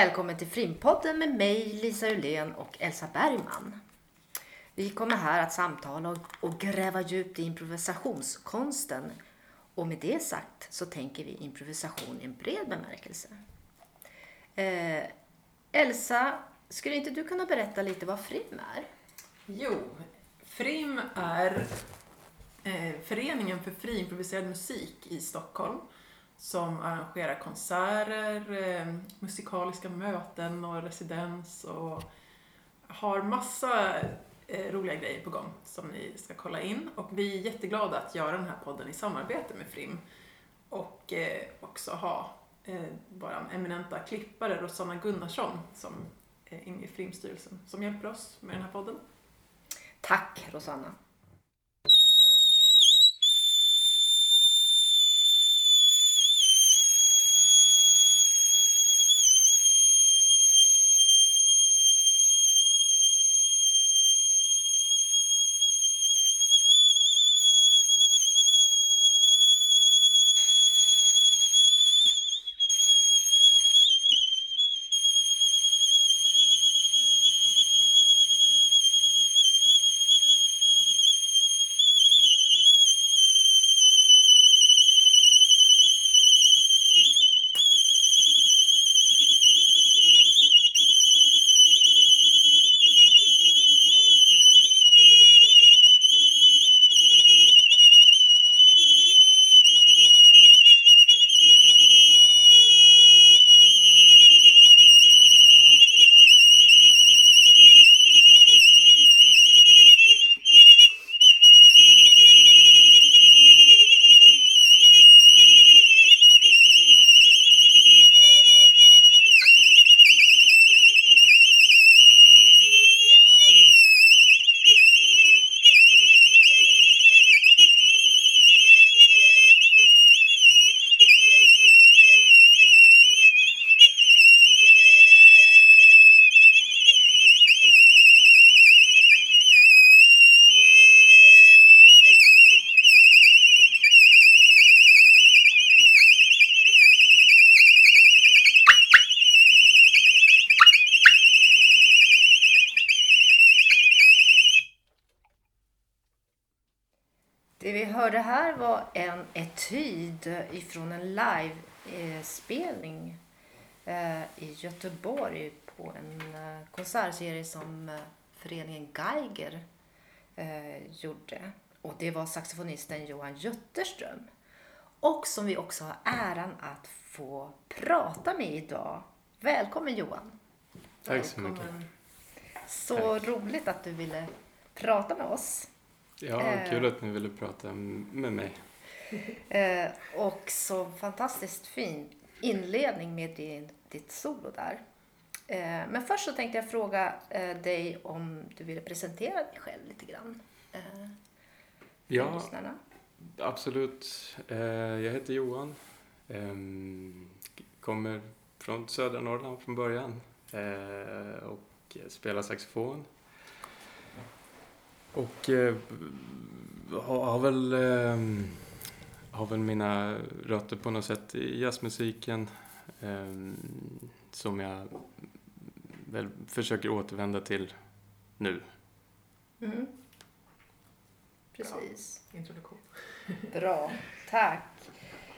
Välkommen till Frimpodden med mig Lisa Ulén och Elsa Bergman. Vi kommer här att samtala och gräva djupt i improvisationskonsten. Och med det sagt så tänker vi improvisation i en bred bemärkelse. Eh, Elsa, skulle inte du kunna berätta lite vad FRIM är? Jo, FRIM är eh, Föreningen för fri improviserad musik i Stockholm som arrangerar konserter, eh, musikaliska möten och residens och har massa eh, roliga grejer på gång som ni ska kolla in. Och vi är jätteglada att göra den här podden i samarbete med FRIM och eh, också ha eh, vår eminenta klippare Rosanna Gunnarsson som är inne i FRIM-styrelsen som hjälper oss med den här podden. Tack Rosanna. Etyd ifrån en livespelning eh, i Göteborg på en eh, konsertserie som eh, föreningen Geiger gjorde. Och det var saxofonisten Johan Jutterström. Och som vi också har äran att få prata med idag. Välkommen Johan! Tack så mycket. Så Tack. roligt att du ville prata med oss. Ja, kul att ni ville prata med mig. Eh, och så fantastiskt fin inledning med din, ditt solo där. Eh, men först så tänkte jag fråga dig om du ville presentera dig själv lite grann. ja, lyssnarna. absolut. jag heter Johan. Ehm, kommer från södra Norrland från början och spelar saxofon och eh, har, har, väl, eh, har väl mina rötter på något sätt i jazzmusiken eh, som jag väl försöker återvända till nu. Mm. Precis. Ja, introduktion. Bra, tack.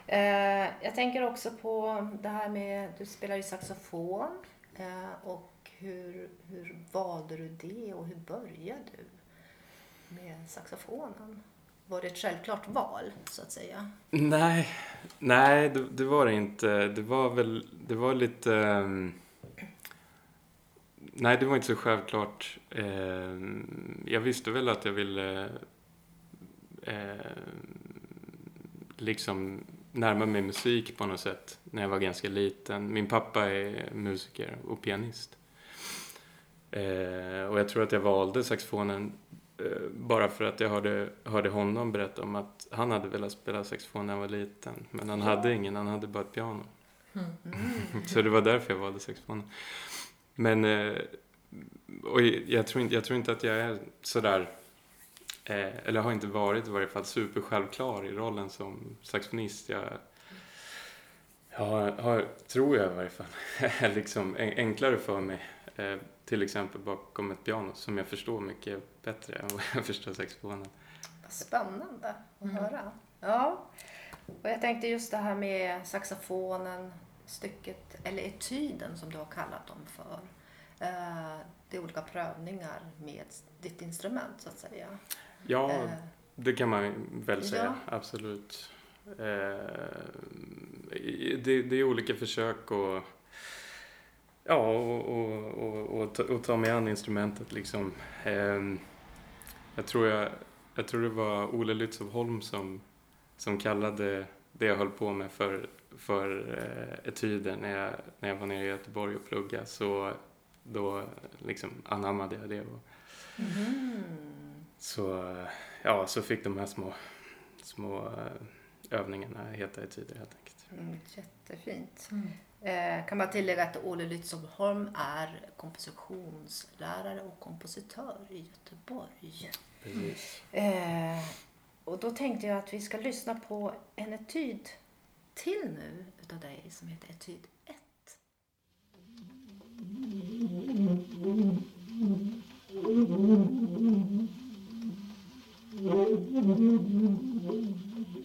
Eh, jag tänker också på det här med, du spelar ju saxofon eh, och hur, hur valde du det och hur började du? med saxofonen? Var det ett självklart val, så att säga? Nej, nej det, det var det inte. Det var väl, det var lite... Um, nej, det var inte så självklart. Uh, jag visste väl att jag ville uh, liksom närma mig musik på något sätt när jag var ganska liten. Min pappa är musiker och pianist. Eh, och jag tror att jag valde saxofonen bara för att jag hörde, hörde honom berätta om att han hade velat spela saxofon när han var liten. Men han hade ingen, han hade bara ett piano. Mm. Så det var därför jag valde saxofonen. Men, eh, och jag tror inte, jag tror inte att jag är sådär, eh, eller har inte varit i varje fall, super självklar i rollen som saxofonist. Jag, Ja, har, tror jag i varje fall. liksom enklare för mig. Eh, till exempel bakom ett piano som jag förstår mycket bättre än vad jag förstår saxofonen. Vad spännande att mm. höra. Ja, och jag tänkte just det här med saxofonen, stycket, eller etyden som du har kallat dem för. Eh, det är olika prövningar med ditt instrument så att säga. Ja, eh, det kan man väl säga, ja. absolut. Eh, det, det, är olika försök och ja, och, och, och, och, ta, och ta mig an instrumentet liksom. Eh, jag tror jag, jag tror det var Ole Lützow som, som kallade det jag höll på med för, för eh, etyder när jag, när jag var nere i Göteborg och pluggade. Så då liksom anammade jag det. Och, mm. Så, ja, så fick de här små, små eh, övningarna heta etyder helt enkelt. Mm, jättefint. Mm. Eh, kan man tillägga att Olle Lützow är kompositionslärare och kompositör i Göteborg. Precis. Eh, och då tänkte jag att vi ska lyssna på en etyd till nu utav dig som heter Etyd 1. också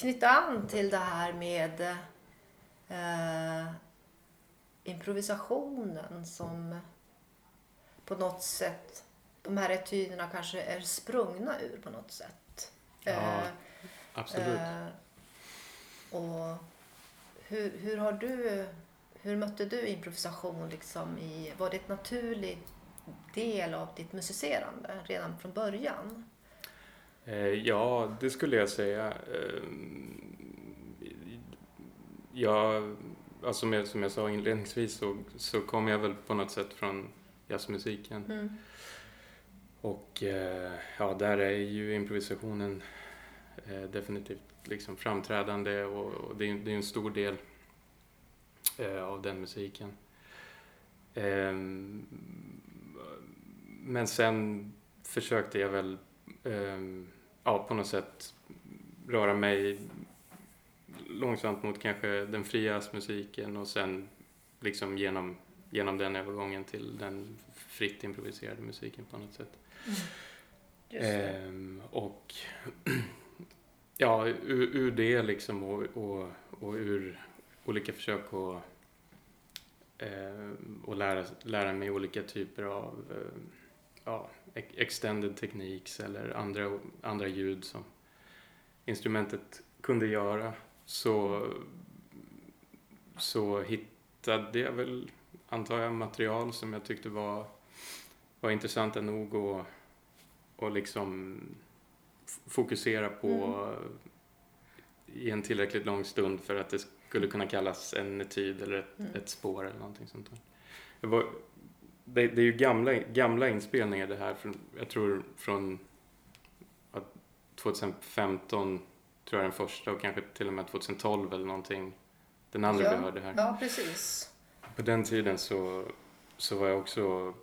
knyta an till det här med eh, improvisationen som på något sätt, de här etyderna kanske är sprungna ur på något sätt. Ja, eh, absolut. Eh, och hur, hur har du, hur mötte du improvisation liksom i, var det ett naturligt del av ditt musicerande redan från början? Eh, ja, det skulle jag säga. Eh, jag, alltså som, jag, som jag sa inledningsvis så, så kom jag väl på något sätt från jazzmusiken. Mm. Och eh, ja, där är ju improvisationen definitivt liksom framträdande och, och det, är, det är en stor del av den musiken. Ehm, men sen försökte jag väl ehm, ja, på något sätt röra mig långsamt mot kanske den fria musiken och sen liksom genom, genom den övergången till den fritt improviserade musiken på något sätt. Det. Ehm, och ja, ur, ur det liksom och, och, och ur olika försök att eh, och lära, lära mig olika typer av eh, ja, extended techniques eller andra, andra ljud som instrumentet kunde göra så, så hittade jag väl, antar jag, material som jag tyckte var, var intressanta nog och, och liksom fokusera på i en tillräckligt lång stund för att det skulle kunna kallas en etyd eller ett, Mm. ett spår eller någonting sånt där. Det, var, det, det är ju gamla, gamla inspelningar det här, från, jag tror från ja, 2015 tror jag den första och kanske till och med 2012 eller någonting. Den andra Ja. vi hörde här. Ja, precis. På den tiden så, så var jag också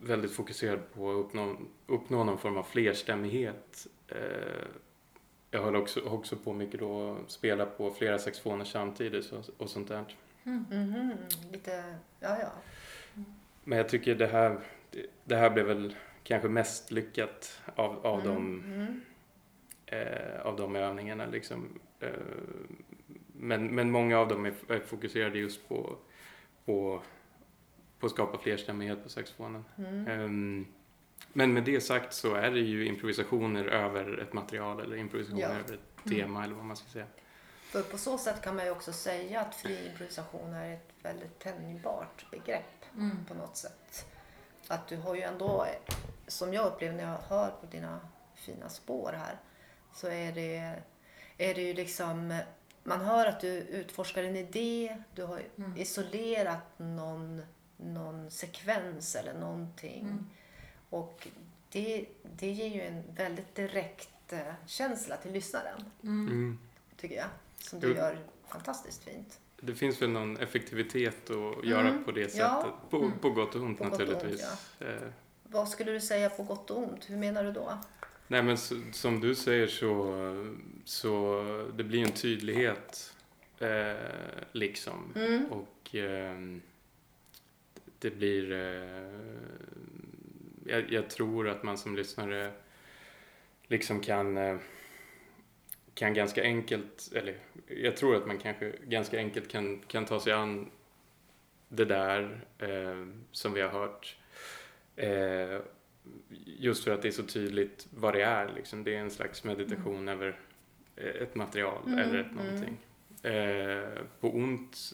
väldigt fokuserad på att uppnå, uppnå någon form av flerstämmighet. Eh, jag höll också, också på mycket då att spela på flera saxofoner samtidigt och, och sånt där. Mhm, Lite, ja ja. Men jag tycker det här, det, här blev väl kanske mest lyckat av, av, Mm, de, mm. eh, av de övningarna. Liksom. Eh, men, men många av dem är, är fokuserade just på, på, på att skapa flerstämmighet på saxofonen. Mm. Ehm, men med det sagt så är det ju improvisationer över ett material eller improvisationer Ja. över ett tema eller vad man ska säga. För på så sätt kan man ju också säga att fri improvisation är ett väldigt tänjbart begrepp Mm. på något sätt. Att du har ju ändå, som jag upplever när jag hör på dina fina spår här, så är det, är det ju liksom, man hör att du utforskar en idé, du har Mm. isolerat någon, någon sekvens eller någonting. Mm. Och det, det ger ju en väldigt direkt eh, känsla till lyssnaren, Mm. Mm. tycker jag. Som du gör fantastiskt fint. Det finns väl någon effektivitet att göra Mm, på det sättet. ja. På, Mm. på gott och ont På gott och ont, naturligtvis. Eh, Vad skulle du säga på gott och ont? Hur menar du då? Nej men så, som du säger så, så det blir en tydlighet eh, liksom. Mm. Och ehm, det blir... Eh, jag, jag tror att man som lyssnare liksom kan, eh, kan ganska enkelt, eller jag tror att man kanske ganska enkelt kan, kan ta sig an det där eh, som vi har hört. Eh, just för att det är så tydligt vad det är. Liksom. Det är en slags meditation över eh, ett material Mm, eller ett mm. någonting. Eh, på ont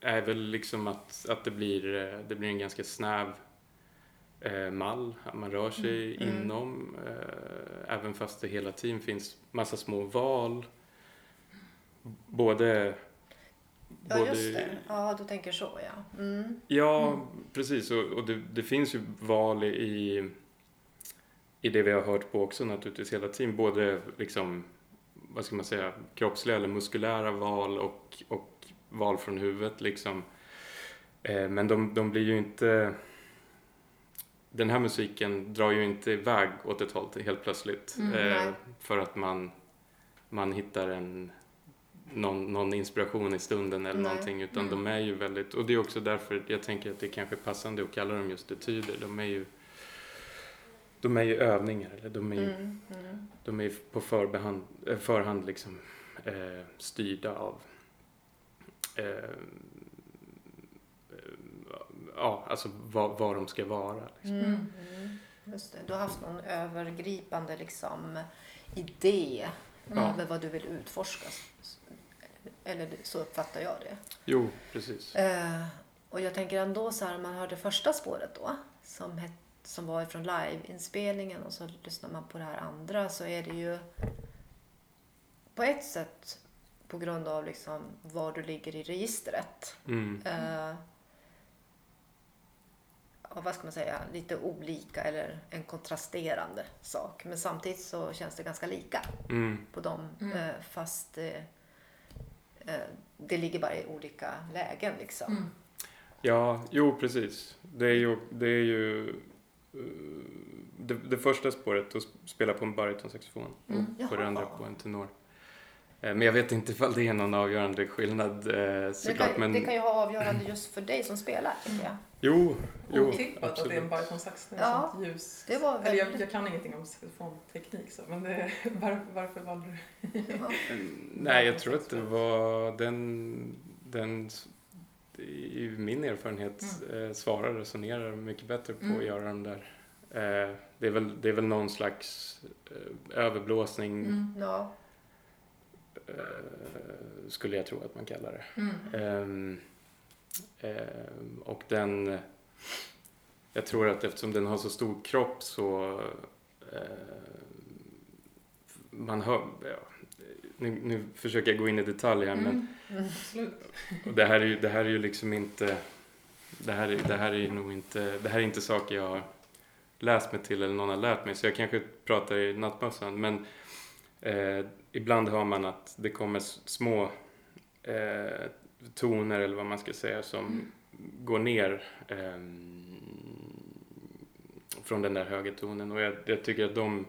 eh, är väl liksom att, att det, blir, eh, det blir en ganska snäv eh, mall. Man rör sig Mm, mm. inom. Eh, även fast det hela tiden finns massa små val. Både... Ja, både just det. Ja, du tänker så, ja. Mm. Ja, Mm. precis. Och, och det, det finns ju val i, i det vi har hört på också naturligtvis hela tiden. Både liksom, vad ska man säga, kroppsliga eller muskulära val och, och val från huvudet liksom. Eh, men de, de blir ju inte... Den här musiken drar ju inte iväg åt ett håll helt plötsligt. Mm, eh, för att man, man hittar en, någon, någon inspiration i stunden eller Nej. någonting. Utan Mm. de är ju väldigt, och det är också därför jag tänker att det kanske är passande att kalla dem just etyder. De är ju, de är ju övningar, eller de är ju, Mm. Mm. de är på förbehand, eh, förhand liksom eh, styrda av eh, ja, alltså vad, vad de ska vara. Liksom. Mm. Mm. Just det. Du har haft någon övergripande liksom, idé Ja. över vad du vill utforska. Eller så uppfattar jag det. Jo, precis. Eh, och jag tänker ändå så här, man hörde första spåret då, som, het, som var ifrån liveinspelningen och så lyssnar man på det här andra så är det ju på ett sätt på grund av liksom var du ligger i registret. Mm. Eh, vad ska man säga, lite olika eller en kontrasterande sak. Men samtidigt så känns det ganska lika Mm. på dem Mm. eh, fast eh, eh, det ligger bara i olika lägen liksom. Mm. Ja, jo precis. Det är ju, det är ju det, det första spåret att spela på en baritonsaxofon Mm. och på det andra på en tenor. Men jag vet inte ifall det är någon avgörande skillnad eh, Det såklart. kan, Men det kan ju ha avgörande just för dig som spelar tycker jag. Jo, jo Otippat att det är en absolut. baritonsax. Det är Ja, sånt ljus. det var Eller jag, väldigt- jag kan ingenting om saxofonteknik så, men det, var, varför valde du? Ja. Nej, jag tror att det var den, den i min erfarenhet eh, svarar och resonerar mycket bättre på Mm. att göra de där. Eh, det, är väl, det är väl någon slags eh, överblåsning Mm. Ja. eh, skulle jag tro att man kallar det. Ehm, ehm, och den, jag tror att eftersom den har så stor kropp så eh, man hör, ja, nu, nu försöker jag gå in i detalj här men Mm. Och det här är ju, det här är ju liksom inte, det här, är, det här är nog inte, det här är inte saker jag har läst mig till eller någon har lärt mig så jag kanske pratar i nattmössan men eh, ibland hör man att det kommer små eh, toner eller vad man ska säga som Mm. går ner ehm, från den där höga tonen och jag, jag tycker att de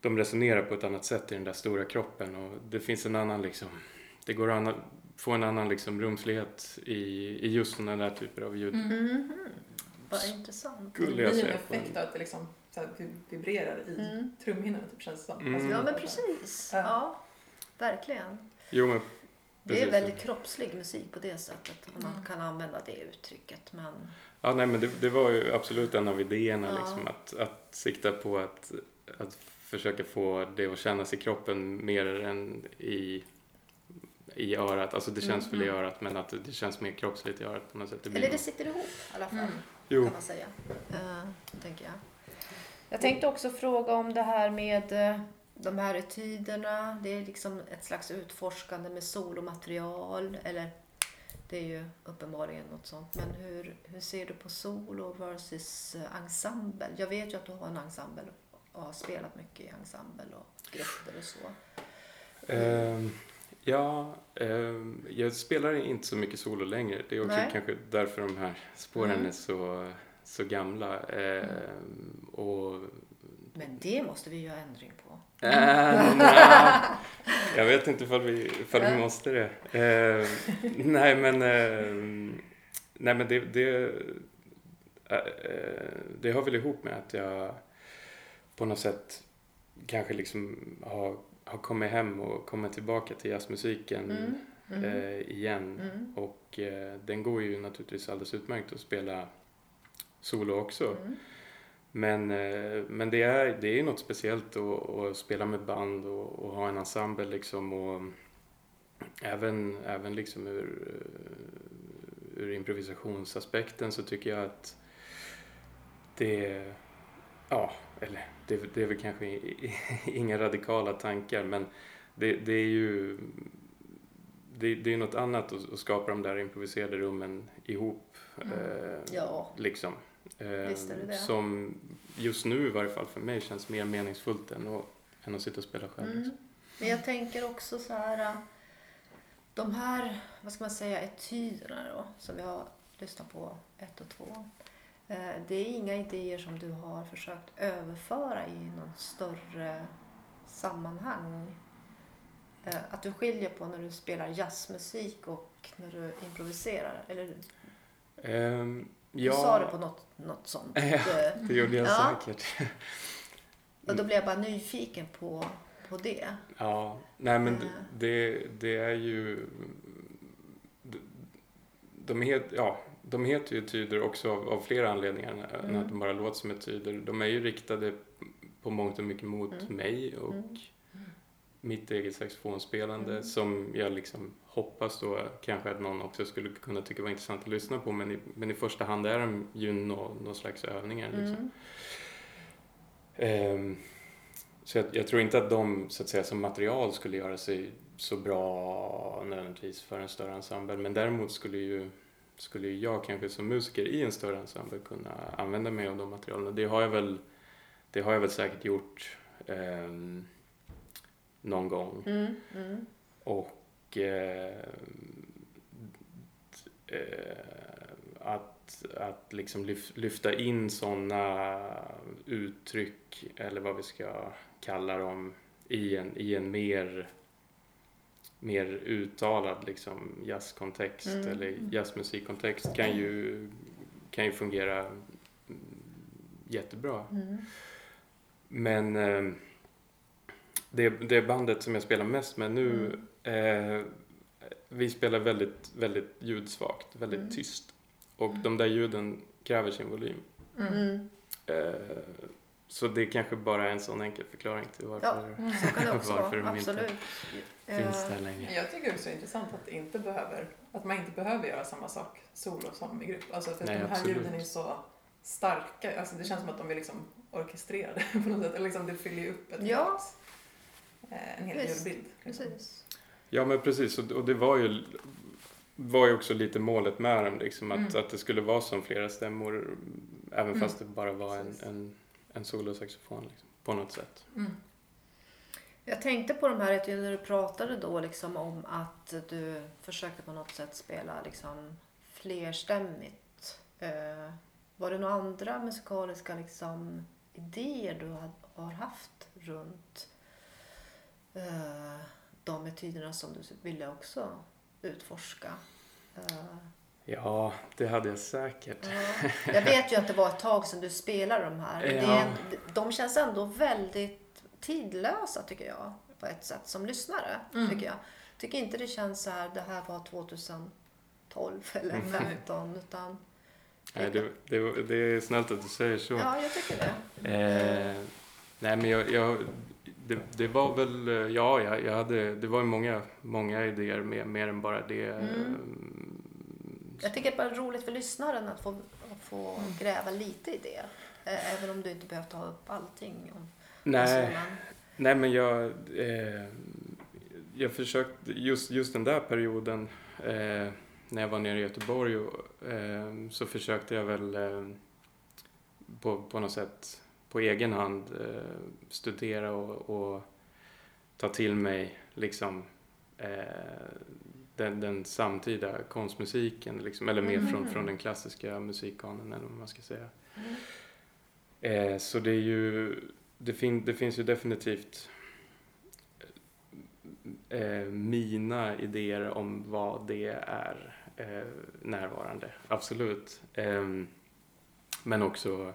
de resonerar på ett annat sätt i den där stora kroppen och det finns en annan liksom det går att få en annan liksom rumslighet i, i just sådana där typer av ljud. Mm. Mhm. Vad intressant. Skulle det jag blir en effekt av att det liksom så här, vi- vibrerar i Mm. trumhinnorna typ känns det som. Mm. Alltså, Ja men precis. Ja. Ja, verkligen. Jo men Det är väldigt kroppslig musik på det sättet. Om man kan använda det uttrycket. Men Ja, nej, men det, det var ju absolut en av idéerna, Ja. liksom, att, att sikta på att, att försöka få det att kännas i kroppen mer än i, i örat. Alltså det känns Mm, väl i mm. örat, men att det, känns mer kroppsligt i örat på något sätt. Det Eller det sitter ihop i alla fall. Mm. Jo, kan man säga. Eh, tänker jag. jag tänkte också fråga om det här med eh, de här etyderna. Det är liksom ett slags utforskande med solomaterial. Eller det är ju uppenbarligen något sånt. Men hur, hur ser du på solo versus eh, ensemble? Jag vet ju att du har en ensemble och har spelat mycket i ensemble och grupper och så. Ehm, ja, ehm, jag spelar inte så mycket solo längre. Det är också Nej. kanske därför de här spåren Mm. är så, så gamla. Ehm, och Men det måste vi göra ändring. Äh, jag vet inte ifall vi, ifall vi måste det. Eh, nej men, eh, nej, men det, det, eh, det hör väl ihop med att jag på något sätt kanske liksom har, har kommit hem och kommit tillbaka till jazzmusiken Mm. Mm. eh, igen. Mm. Och eh, den går ju naturligtvis alldeles utmärkt att spela solo också. Men, eh, men det är, det är något speciellt att, att spela med band och, och ha en ensemble liksom och även, även liksom ur, eh, ur improvisationsaspekten så tycker jag att det, ja, eller det, det är väl kanske inga radikala tankar men det, det är ju det, det är något annat att, att skapa de där improviserade rummen ihop. Mm. Eh, Ja. Liksom. Eh. Som just nu i varje fall för mig känns mer meningsfullt än att, än att sitta och spela själv. Mm. Liksom. Men jag tänker också så här. äh, De här, vad ska man säga, etyderna då, som vi har lyssnat på, ett och två. eh, Det är inga idéer som du har försökt överföra i någon större sammanhang. Eh, Att du skiljer på när du spelar jazzmusik och när du improviserar. Eller Ehm, du ja, sa det på något, något sånt. Ja. Det gjorde jag Ja. säkert. Och då blev jag bara nyfiken på, på det. Ja, nej men Eh. det, det är ju... de- het, ja, de heter ju etyder också av, av flera anledningar än Mm. att de bara låter som etyder. De är ju riktade på mångt och mycket mot Mm. mig och Mm. Mitt eget saxofonspelande Mm. som jag liksom hoppas då kanske att någon också skulle kunna tycka var intressant att lyssna på men i, men i första hand är de ju nå, någon slags övningar liksom. Mm. Ehm, så jag, jag tror inte att de så att säga som material skulle göra sig så bra nödvändigtvis för en större ensemble men däremot skulle ju skulle jag kanske som musiker i en större ensemble kunna använda mig av de materialen det har jag väl det har jag väl säkert gjort ehm, någon gång Mm. Mm. och eh, eh, att, att liksom lyf, lyfta in sådana uttryck eller vad vi ska kalla dem i en, i en mer, mer uttalad liksom jazzkontext Mm. eller jazzmusikkontext kan ju, kan ju fungera mm, jättebra. Mm. Men eh, det, det bandet som jag spelar mest med nu, Mm. eh, vi spelar väldigt, väldigt ljudsvagt, väldigt Mm. tyst. Och de där ljuden kräver sin volym. Mm. Eh, så det är kanske bara är en sån enkel förklaring till varför, Ja, Så kan det också varför de inte finns Eh, där längre. Jag tycker också det är intressant att, inte behöver, att man inte behöver göra samma sak solo som i grupp. Alltså för att Nej, de här absolut. ljuden är så starka. Alltså det känns som att de är liksom orkestrerade på något sätt. Eller liksom det fyller ju upp ett Ja. eh, en hel Visst, ljudbild. liksom. Precis. Ja men precis, och, det var ju, var ju också lite målet med dem, liksom, att, Mm. att det skulle vara som flera stämmor, även Mm. fast det bara var en, en, en solosaxofon liksom, på något sätt. Mm. Jag tänkte på de här att när du pratade då liksom om att du försökte på något sätt spela liksom flerstämmigt. Eh, var det några andra musikaliska liksom idéer du har, haft runt eh, de metoderna som du ville också utforska? Eh, Ja, det hade jag säkert. ja. Jag vet ju att det var ett tag sedan du spelade de här. Men Ja. det, de känns ändå väldigt tidlösa tycker jag. På ett sätt som lyssnare. Mm. Tycker jag. Tycker inte det känns så här, det här var 2012 eller Mm. 2015. Utan, Nej, det, det, det är snällt att du säger så. ja, jag tycker det. Eh, nej, men jag, jag, det, det var väl, eh, ja, jag, jag hade, det var ju många, många idéer med, mer än bara det. Mm. Jag tycker det är bara roligt för lyssnaren att få, att få Mm. gräva lite i det. Eh, Även om du inte behöver ta upp allting. Om, Nej, men- nej, men jag, eh, jag försökte, just, just den där perioden, eh, när jag var nere i Göteborg, och, eh, så försökte jag väl eh, på, på något sätt på egen hand eh, studera och, och ta till mig liksom eh, den, den samtida konstmusiken, liksom, eller mer från, Mhm. från den klassiska musikkanon eller vad man ska säga. Mm. Eh, så det är ju, det, fin, det finns ju definitivt eh, mina idéer om vad det är eh, närvarande, absolut. Eh, men också,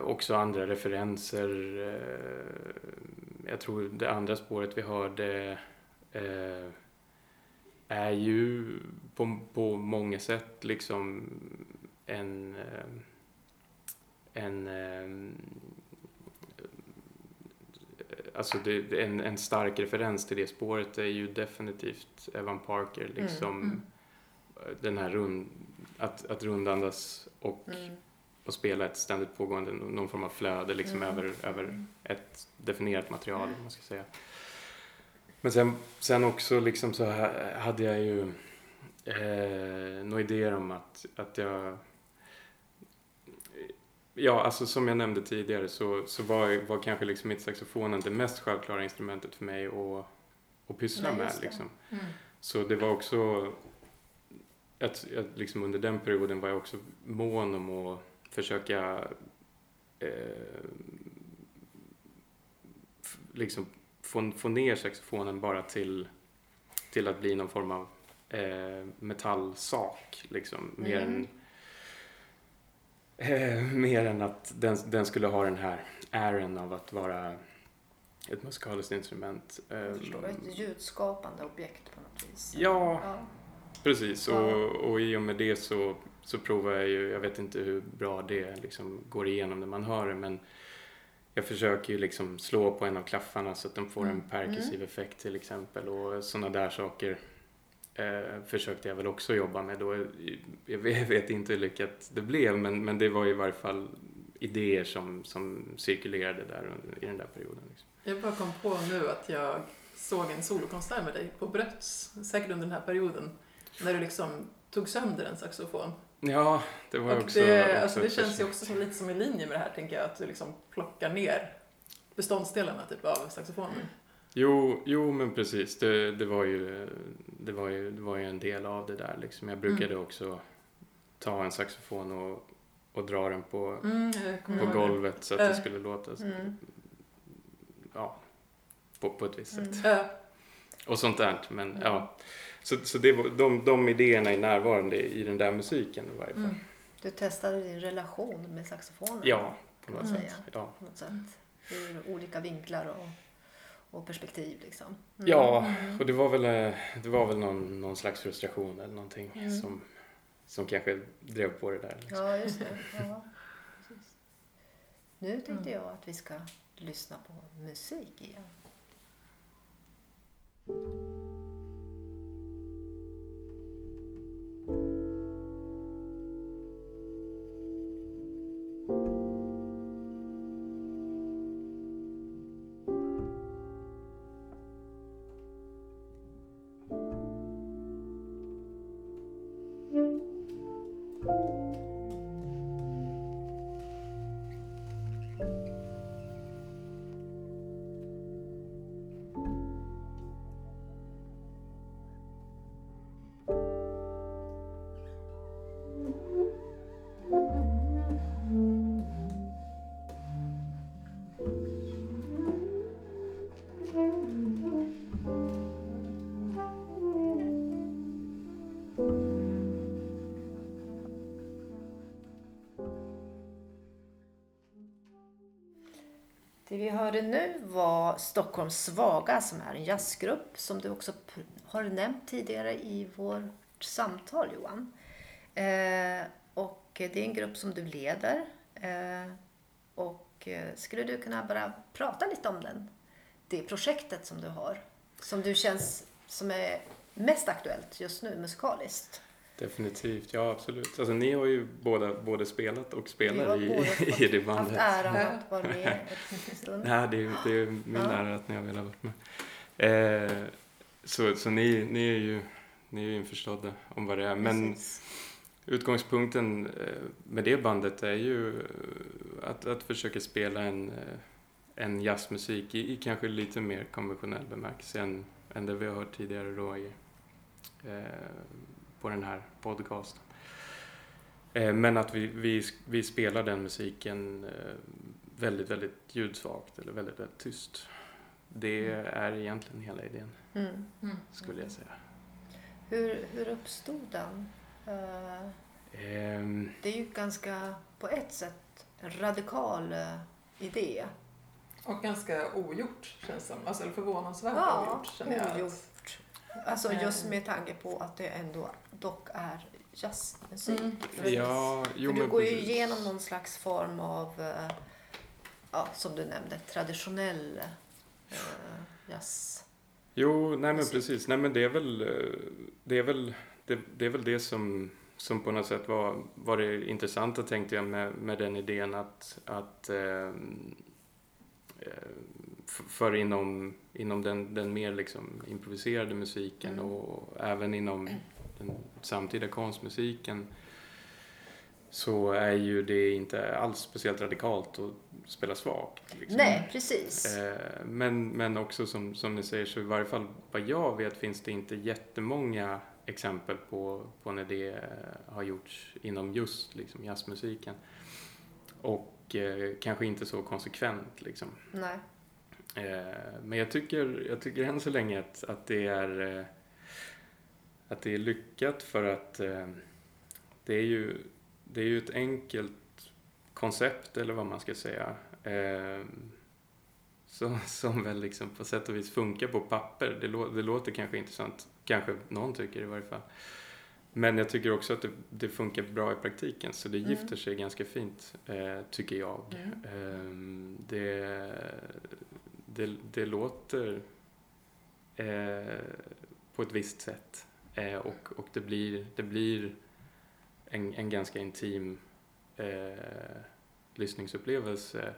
också andra referenser. Eh, jag tror det andra spåret vi hörde eh, är ju på, på många sätt liksom en eh, en alltså det, en, en stark referens till det spåret är ju definitivt Evan Parker liksom mm. den här rund, att, att rundandas och, Mm. Och spela ett ständigt pågående någon form av flöde liksom Mm. över, över ett definierat material om man ska säga. Men sen, sen också liksom så hade jag ju eh, några idéer om att, att jag Ja, alltså som jag nämnde tidigare så, så var, var kanske liksom inte saxofonen det mest självklara instrumentet för mig att, att pyssla Nej, med. Liksom. Mm. Så det var också, att, att liksom under den perioden var jag också mån om att försöka eh, liksom få, få ner saxofonen bara till, till att bli någon form av eh, metallsak. Liksom, mer, Mm. än, eh, mer än att den, den skulle ha den här ären av att vara ett musikaliskt instrument. Jag Eh, förstår, ett ljudskapande objekt på något vis. Ja, Ja. Precis, Ja. och, och i och med det så, så provar jag ju, jag vet inte hur bra det liksom går igenom när man hör det, men jag försöker ju liksom slå på en av klaffarna så att de får en Mm. perkussiv effekt till exempel och sådana där saker eh, försökte jag väl också jobba med då. Jag vet, inte hur lyckat det blev men, men det var i varje fall idéer som, som cirkulerade där i den där perioden. Liksom. Jag bara kom på nu att jag såg en solokonsert med dig på Bröts, säkert under den här perioden, när du liksom tog sönder en saxofon. Ja, det var Och också, det, alltså det känns ju också som, lite som i linje med det här, tänker jag, att du liksom plockar ner beståndsdelarna typ av saxofonen. Jo, jo men precis. Det, det, var ju, det, var ju, det var ju en del av det där. Liksom. Jag brukade Mm. också ta en saxofon och, och dra den på, Mm, på det. golvet så att Äh. det skulle låta Mm. ja, på, på ett visst sätt. Mm. Ja, Och sånt där. Men ja. Så, så det de, de idéerna är närvarande i den där musiken i varje fall. mm. Du testade din relation med saxofonen. Ja, på något man sätt. Ja. På något sätt. Ur olika vinklar och, och perspektiv liksom. Mm. Ja, och det var väl, eh, det var väl någon, någon slags frustration eller någonting Mm. som, som kanske drev på det där. Liksom. Ja, just det. Ja, precis. Nu tänkte Mm. jag att vi ska lyssna på musik igen. Det vi hörde nu var Stockholms Svaga som är en jazzgrupp som du också har nämnt tidigare i vårt samtal Johan. Eh, och det är en grupp som du leder. Eh, och eh, skulle du kunna bara prata lite om den? Det projektet som du har. Som du känns som är mest aktuellt just nu musikaliskt. Definitivt, ja absolut. Alltså ni har ju båda både spelat och Vi spelar har i, i det haft bandet. äran att vara med. Nej, det är, det är min Ja. ära att ni har velat vara med. Eh, så så ni, ni är ju ni är ju införstådda om vad det är. Men Precis. utgångspunkten eh, med det bandet är ju eh, att, att försöka spela en, eh, en jazzmusik i, i kanske lite mer konventionell bemärkelse än, än det vi har hört tidigare då i, eh, på den här podcasten. Eh, men att vi, vi, vi spelar den musiken eh, väldigt, väldigt ljudsvagt eller väldigt, väldigt tyst. Det är egentligen hela idén, Mm. Mm. skulle jag säga. Hur, hur uppstod den? Ehm, Det är ju ganska, på ett sätt, en radikal idé. Och ganska ogjort, känns som. Alltså, eller förvånansvärt Ja, ogjort, känner jag. ogjort. Alltså just med tanke på att det ändå dock är jazzmusik. Mm. För- ja, jo För du men går ju precis. igenom någon slags form av, eh, ja, som du nämnde, traditionell eh, jazz. Jo, nej men musik. precis. Nej men det är väl eh, det, är väl, det, det, är väl det som, som på något sätt var, var det intressanta tänkte jag med, med den idén att, att eh, eh, för inom, inom den, den mer liksom improviserade musiken Mm. och även inom den samtida konstmusiken så är ju det inte alls speciellt radikalt att spela svagt. Liksom. Nej, precis. Eh, Men, men också som, som ni säger så i varje fall vad jag vet finns det inte jättemånga exempel på, på när det eh, har gjorts inom just liksom, jazzmusiken. Och eh, kanske inte så konsekvent liksom. Nej. Eh, men jag tycker, jag tycker än så länge att, att, det är, eh, att det är lyckat för att eh, det är ju, det är ju ett enkelt koncept eller vad man ska säga. Eh, som, som väl liksom på sätt och vis funkar på papper. Det, lå, det låter kanske intressant, kanske någon tycker i varje fall. Men jag tycker också att det, det funkar bra i praktiken så det Mm. gifter sig ganska fint, eh, tycker jag. Mm. Ehm, det, det, det låter eh, på ett visst sätt eh, och, och det blir, det blir en, en ganska intim eh, lyssningsupplevelse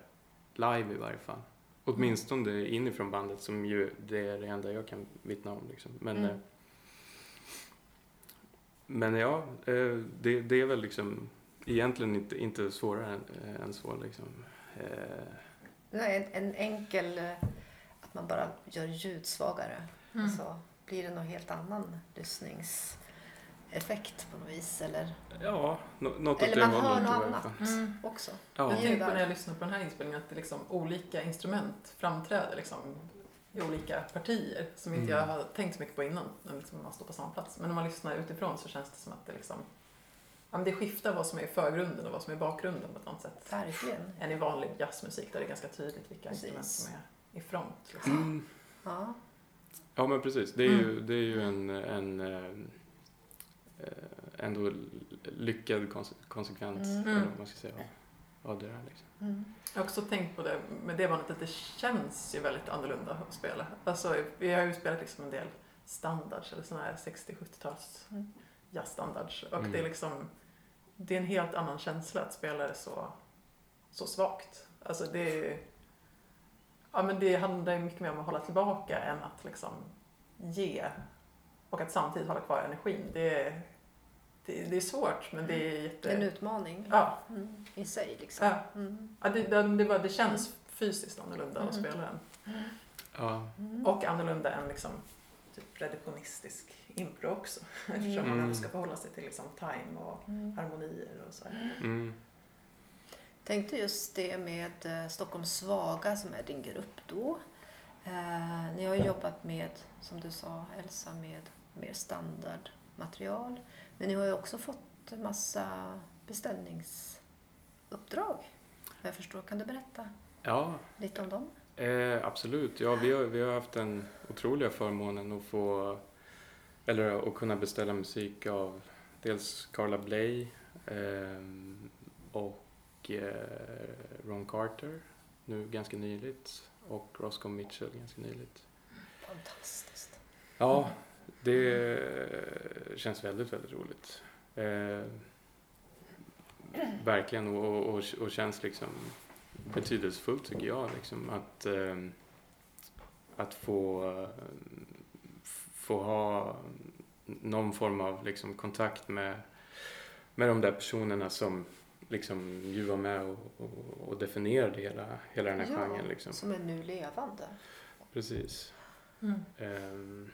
live i varje fall. Åtminstone inifrån bandet som ju det är det enda jag kan vittna om. Liksom. Men, Mm. eh, men ja, eh, det, det är väl liksom egentligen inte, inte svårare än, eh, än så. Liksom. Eh, Nej, en, en enkel, att man bara gör ljud svagare. Mm. Så blir det någon helt annan lyssningseffekt på något vis. Eller ja, nå- något Eller man hör något annat. Mm. också. Ja. Jag tänkte på när jag lyssnade på den här inspelningen att det liksom olika instrument framträder liksom i olika partier som inte Mm. jag har tänkt så mycket på innan när liksom man står på samma plats. Men när man lyssnar utifrån så känns det som att det liksom ja, men det skiftar vad som är i förgrunden och vad som är i bakgrunden på ett annat sätt. Verkligen. Än i vanlig jazzmusik där det är ganska tydligt vilka Precis. instrument som är i front. Liksom. Mm. Ja. Ja men precis, det är ju, Mm. det är ju en, en eh, ändå lyckad konse- konsekvens, Mm. eller vad man ska säga, av, av det där liksom. Mm. Jag har också tänkt på det med det bandet att det känns ju väldigt annorlunda att spela. Alltså, vi har ju spelat liksom en del standards eller sådana här 60-70-tals Mm. jazzstandards och Mm. det är liksom det är en helt annan känsla att spela det så, så svagt. Alltså det är ja men det handlar ju mycket mer om att hålla tillbaka än att liksom ge och att samtidigt hålla kvar energin. Det är, det, det är svårt men det är jätte... Det är en utmaning Ja, mm. i sig. Liksom. ja. Mm. Ja, det, det, det, var, det känns fysiskt annorlunda att Mm. spela den. Ja, Mm. Och annorlunda än liksom, typ reduktionistisk impro också. Eftersom man Mm. ska förhålla sig till liksom, time och Mm. harmonier och så. Tänkte just det med eh, Stockholms svaga som är din grupp då. Eh, ni har ju jobbat med, som du sa Elsa, med mer standardmaterial. Men ni har ju också fått massa beställningsuppdrag. vad Jag förstår. Kan du berätta ja lite om dem? eh, absolut. Ja, vi har, vi har haft den otroliga förmånen att få, eller att kunna beställa musik av dels Carla Bley ehm, och eh, Ron Carter nu ganska nyligt och Roscoe Mitchell ganska nyligt. Fantastiskt. Ja, det känns väldigt, väldigt roligt. Eh, verkligen och, och, och känns liksom betydelsefullt tycker jag. Liksom, att, eh, att få, eh, få ha någon form av liksom, kontakt med, med de där personerna som liksom, ju var med och, och, och definierade hela, hela den här genren. Liksom. som är nu levande. Precis. Mm. Ehm,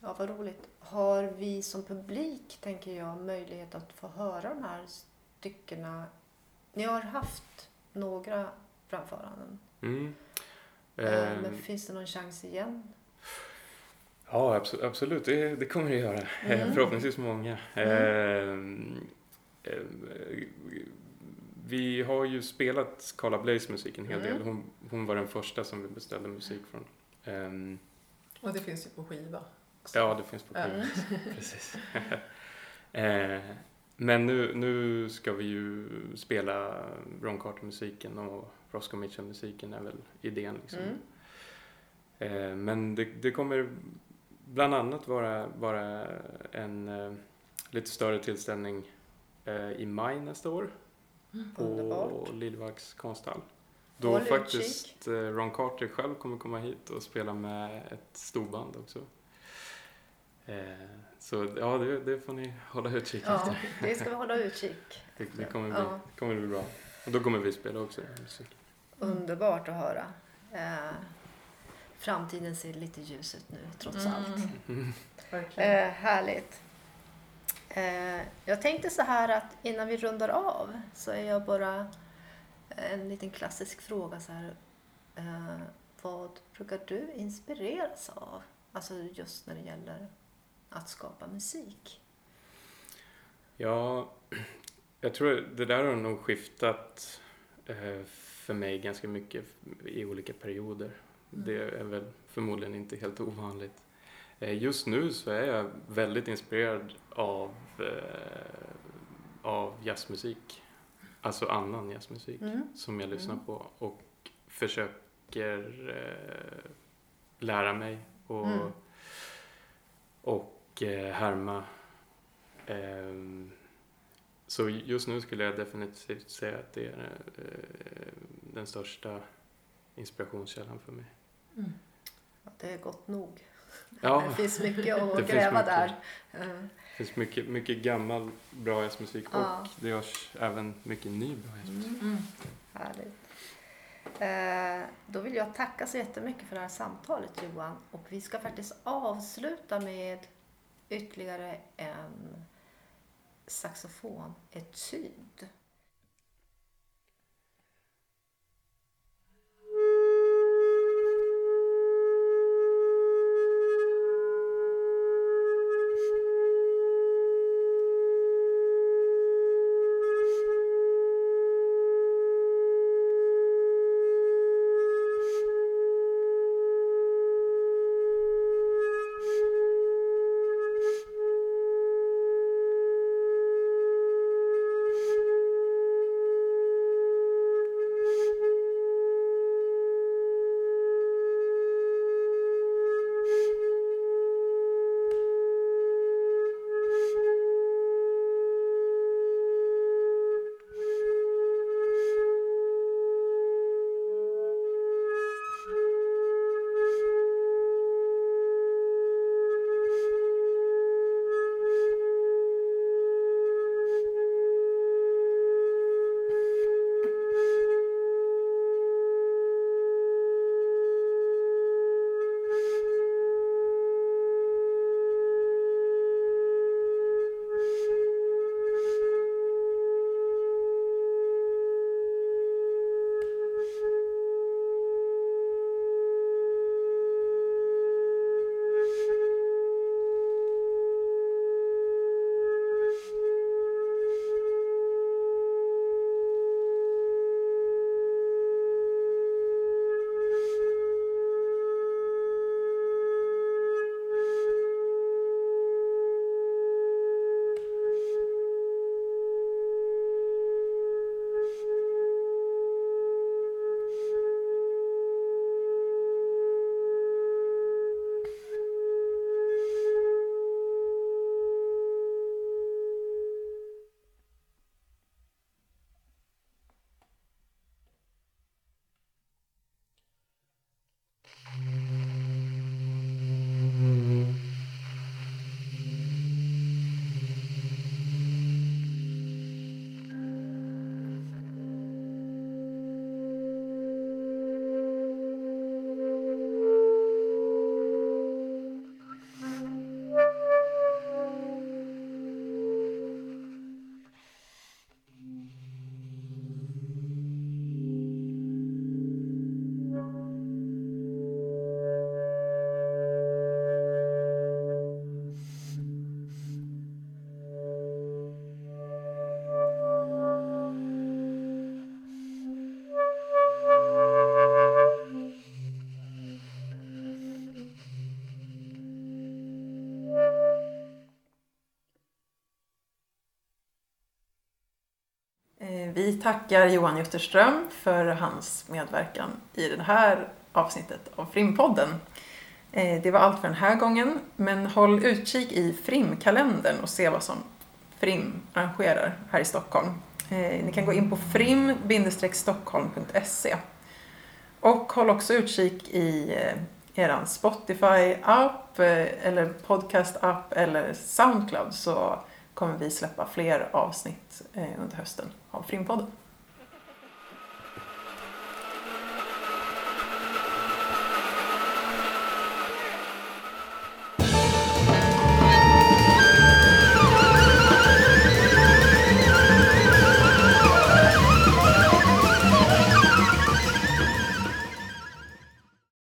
Ja, vad roligt. Har vi som publik, tänker jag, möjlighet att få höra de här styckena? Ni har haft några framföranden. Mm. Ehm, Men finns det någon chans igen? ja, absolut, absolut. Det, det kommer det göra. Mm. Förhoppningsvis många. Ehm, eh, vi har ju spelat Carla Blaze musik en hel Mm. del. Hon, hon var den första som vi beställde musik från. Ehm, Och det finns ju på skiva. också. ja, det finns på skiva. Precis. Eh, Men nu, nu ska vi ju spela Ron Carter-musiken och Roscoe Mitchell-musiken är väl idén. Liksom. Mm. Eh, Men det, det kommer bland annat vara, vara en eh, lite större tillställning eh, i maj nästa år på Underbart. Konsthall. Då Håll faktiskt eh, Ron Carter själv kommer komma hit och spela med ett storband också. Eh, Så ja, det, det får ni hålla utkik Ja, efter. det ska vi hålla utkik. Det, det kommer, bli, Ja. kommer bli bra. Och då kommer vi spela också. Underbart att höra. Eh, framtiden ser lite ljus ut nu, trots allt. Mm. Eh, härligt. Eh, jag tänkte så här att innan vi rundar av så är jag bara en liten klassisk fråga så här. Eh, vad brukar du inspireras av? Alltså just när det gäller att skapa musik. Ja, jag tror det där har nog skiftat eh, för mig ganska mycket i olika perioder. Mm. Det är väl förmodligen inte helt ovanligt. Eh, just nu så är jag väldigt inspirerad av, eh, av jazzmusik. Alltså annan jazzmusik Mm. som jag lyssnar Mm. på och försöker eh, lära mig och, Mm. och eh, härma. Ehm, så just nu skulle jag definitivt säga att det är eh, den största inspirationskällan för mig. Mm. Det är gott nog. Ja, Det finns mycket att gräva mycket. där. Det finns mycket, mycket gammal bra jazzmusik Ja. och det görs även mycket ny bra jazzmusik. Mm. Mm. Härligt. Eh, då vill jag tacka så jättemycket för det här samtalet Johan. Och vi ska faktiskt avsluta med ytterligare en saxofonetyd. Vi tackar Johan Jutterström för hans medverkan i det här avsnittet av Frimpodden. Eh, det var allt för den här gången, men håll utkik i Frimkalendern och se vad som Frim arrangerar här i Stockholm. Eh, ni kan gå in på frim-stockholm.se och håll också utkik i eh, er Spotify-app eller podcast-app eller Soundcloud så kommer vi släppa fler avsnitt under hösten av Frimpodden.